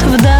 в.